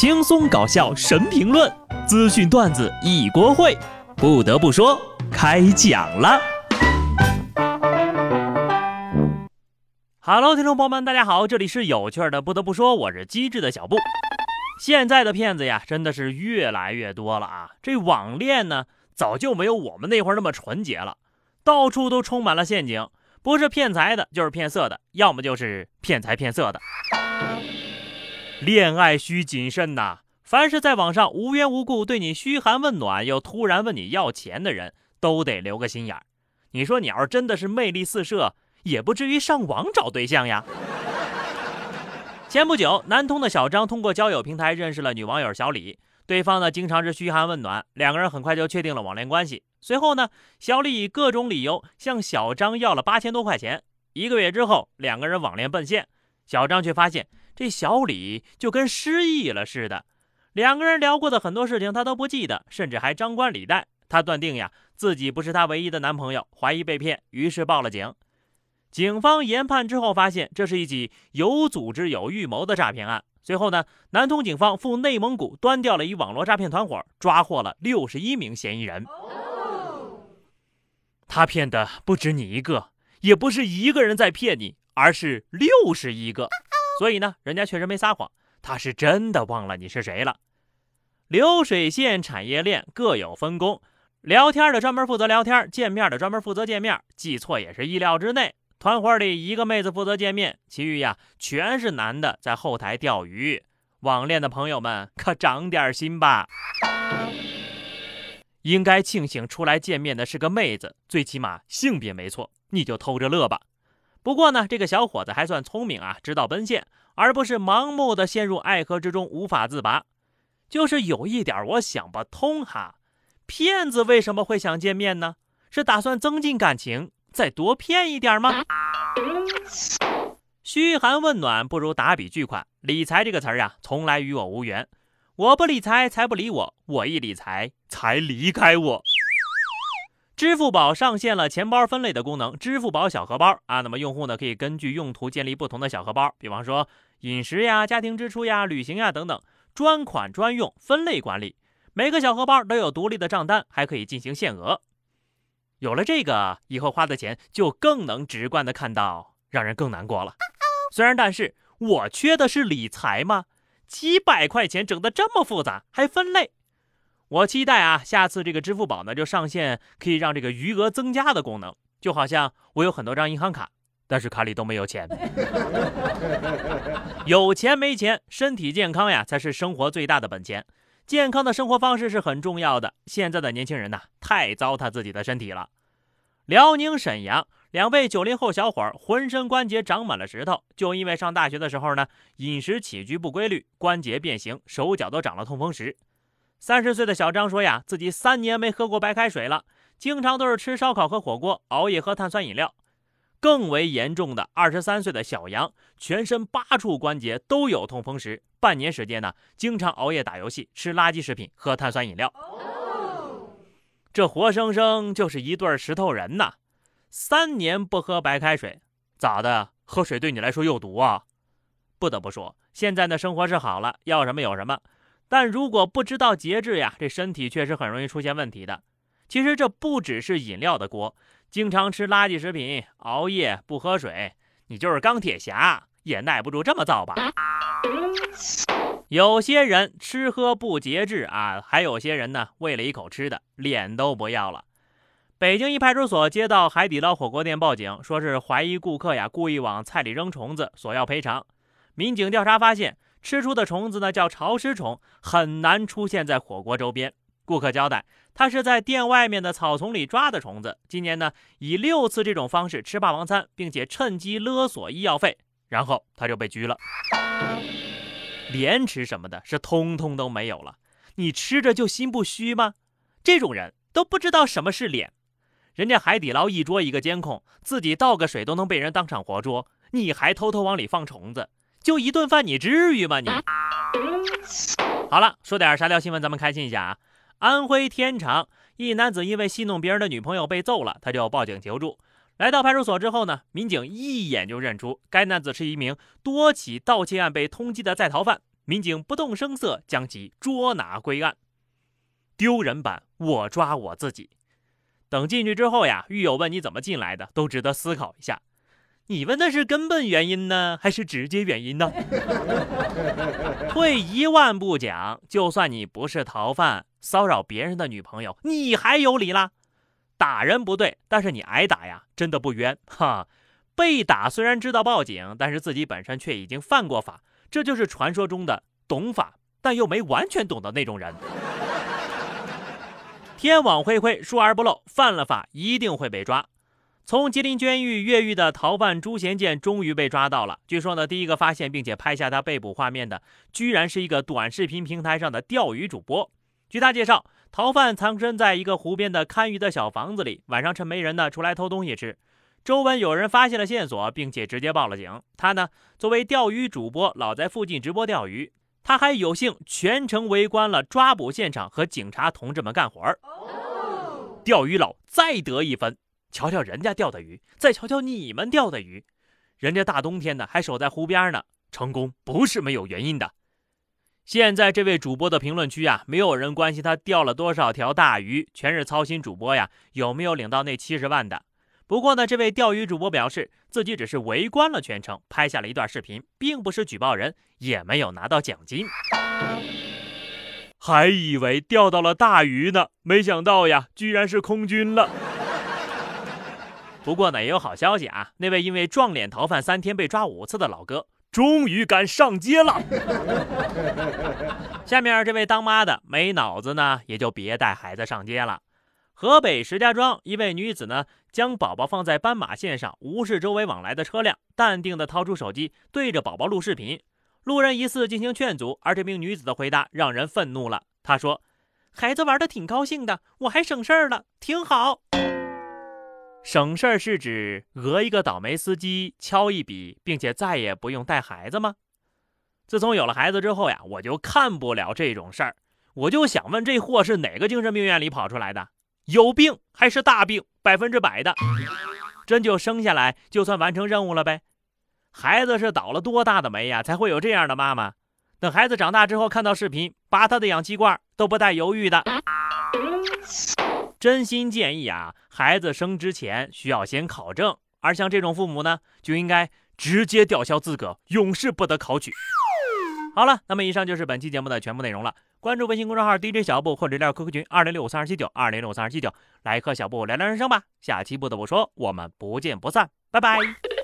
轻松搞笑神评论，资讯段子一锅烩。不得不说，开讲了。Hello，听众朋友们，大家好，这里是有趣的。不得不说，我是机智的小布。现在的骗子呀，真的是越来越多了啊！这网恋呢，早就没有我们那会儿那么纯洁了，到处都充满了陷阱，不是骗财的，就是骗色的，要么就是骗财骗色的。恋爱需谨慎呐！凡是在网上无缘无故对你嘘寒问暖，又突然问你要钱的人，都得留个心眼儿。你说你要是真的是魅力四射，也不至于上网找对象呀。前不久，南通的小张通过交友平台认识了女网友小李，对方呢经常是嘘寒问暖，两个人很快就确定了网恋关系。随后呢，小李以各种理由向小张要了八千多块钱。一个月之后，两个人网恋奔现，小张却发现。这小李就跟失忆了似的，两个人聊过的很多事情他都不记得，甚至还张冠李戴。他断定呀自己不是他唯一的男朋友，怀疑被骗，于是报了警。警方研判之后发现，这是一起有组织、有预谋的诈骗案。随后呢，南通警方赴内蒙古端掉了一网络诈骗团伙，抓获了六十一名嫌疑人。他骗的不止你一个，也不是一个人在骗你，而是六十一个。所以呢，人家确实没撒谎，他是真的忘了你是谁了。流水线产业链各有分工，聊天的专门负责聊天，见面的专门负责见面，记错也是意料之内。团伙里一个妹子负责见面，其余呀全是男的在后台钓鱼。网恋的朋友们可长点心吧，应该庆幸出来见面的是个妹子，最起码性别没错，你就偷着乐吧。不过呢，这个小伙子还算聪明啊，知道奔现，而不是盲目的陷入爱河之中无法自拔。就是有一点我想不通哈，骗子为什么会想见面呢？是打算增进感情，再多骗一点吗？嘘寒问暖不如打笔巨款，理财这个词儿啊，从来与我无缘。我不理财，财不理我；我一理财，财离开我。支付宝上线了钱包分类的功能，支付宝小荷包啊，那么用户呢可以根据用途建立不同的小荷包，比方说饮食呀、家庭支出呀、旅行呀等等，专款专用，分类管理。每个小荷包都有独立的账单，还可以进行限额。有了这个，以后花的钱就更能直观的看到，让人更难过了。虽然，但是我缺的是理财吗？几百块钱整的这么复杂，还分类？我期待啊，下次这个支付宝呢就上线可以让这个余额增加的功能，就好像我有很多张银行卡，但是卡里都没有钱。有钱没钱，身体健康呀才是生活最大的本钱。健康的生活方式是很重要的。现在的年轻人呐，太糟蹋自己的身体了。辽宁沈阳两位九零后小伙浑身关节长满了石头，就因为上大学的时候呢，饮食起居不规律，关节变形，手脚都长了痛风石。三十岁的小张说呀，自己三年没喝过白开水了，经常都是吃烧烤和火锅，熬夜喝碳酸饮料。更为严重的，二十三岁的小杨，全身八处关节都有痛风石，半年时间呢，经常熬夜打游戏，吃垃圾食品，喝碳酸饮料。这活生生就是一对石头人呐！三年不喝白开水，咋的？喝水对你来说有毒啊？不得不说，现在的生活是好了，要什么有什么。但如果不知道节制呀，这身体确实很容易出现问题的。其实这不只是饮料的锅，经常吃垃圾食品、熬夜不喝水，你就是钢铁侠也耐不住这么造吧。有些人吃喝不节制啊，还有些人呢，为了一口吃的，脸都不要了。北京一派出所接到海底捞火锅店报警，说是怀疑顾客呀故意往菜里扔虫子，索要赔偿。民警调查发现。吃出的虫子呢叫潮湿虫，很难出现在火锅周边。顾客交代，他是在店外面的草丛里抓的虫子。今年呢，以六次这种方式吃霸王餐，并且趁机勒索医药费，然后他就被拘了。廉耻什么的，是通通都没有了。你吃着就心不虚吗？这种人都不知道什么是脸。人家海底捞一桌一个监控，自己倒个水都能被人当场活捉，你还偷偷往里放虫子。就一顿饭，你至于吗？你好了，说点沙雕新闻，咱们开心一下啊！安徽天长一男子因为戏弄别人的女朋友被揍了，他就报警求助。来到派出所之后呢，民警一眼就认出该男子是一名多起盗窃案被通缉的在逃犯。民警不动声色将其捉拿归案。丢人版，我抓我自己。等进去之后呀，狱友问你怎么进来的，都值得思考一下。你问的是根本原因呢，还是直接原因呢？退一万步讲，就算你不是逃犯，骚扰别人的女朋友，你还有理啦？打人不对，但是你挨打呀，真的不冤哈。被打虽然知道报警，但是自己本身却已经犯过法，这就是传说中的懂法但又没完全懂的那种人。天网恢恢，疏而不漏，犯了法一定会被抓。从吉林监狱越狱的逃犯朱贤建终于被抓到了。据说呢，第一个发现并且拍下他被捕画面的，居然是一个短视频平台上的钓鱼主播。据他介绍，逃犯藏身在一个湖边的看鱼的小房子里，晚上趁没人呢出来偷东西吃。周围有人发现了线索，并且直接报了警。他呢，作为钓鱼主播，老在附近直播钓鱼。他还有幸全程围观了抓捕现场和警察同志们干活儿。钓鱼佬再得一分，瞧瞧人家钓的鱼，再瞧瞧你们钓的鱼，人家大冬天的还守在湖边呢，成功不是没有原因的。现在这位主播的评论区啊，没有人关心他钓了多少条大鱼，全是操心主播呀有没有领到那七十万的。不过呢，这位钓鱼主播表示自己只是围观了全程，拍下了一段视频，并不是举报人，也没有拿到奖金。还以为钓到了大鱼呢，没想到呀，居然是空军了。不过呢，也有好消息啊，那位因为撞脸逃犯三天被抓五次的老哥，终于敢上街了。下面这位当妈的没脑子呢，也就别带孩子上街了。河北石家庄一位女子呢，将宝宝放在斑马线上，无视周围往来的车辆，淡定地掏出手机对着宝宝录视频。路人疑似进行劝阻，而这名女子的回答让人愤怒了。她说：“孩子玩的挺高兴的，我还省事儿了，挺好。”省事儿是指讹一个倒霉司机敲一笔，并且再也不用带孩子吗？自从有了孩子之后呀，我就看不了这种事儿。我就想问，这货是哪个精神病院里跑出来的？有病还是大病，百分之百的，真就生下来就算完成任务了呗？孩子是倒了多大的霉呀，才会有这样的妈妈？等孩子长大之后看到视频，拔他的氧气罐都不带犹豫的。真心建议啊，孩子生之前需要先考证，而像这种父母呢，就应该直接吊销资格，永世不得考取。好了，那么以上就是本期节目的全部内容了。关注微信公众号 DJ 小布或者聊 QQ 群二零六五三二七九二零六五三二七九，来和小布聊聊人生吧。下期不得不说，我们不见不散，拜拜。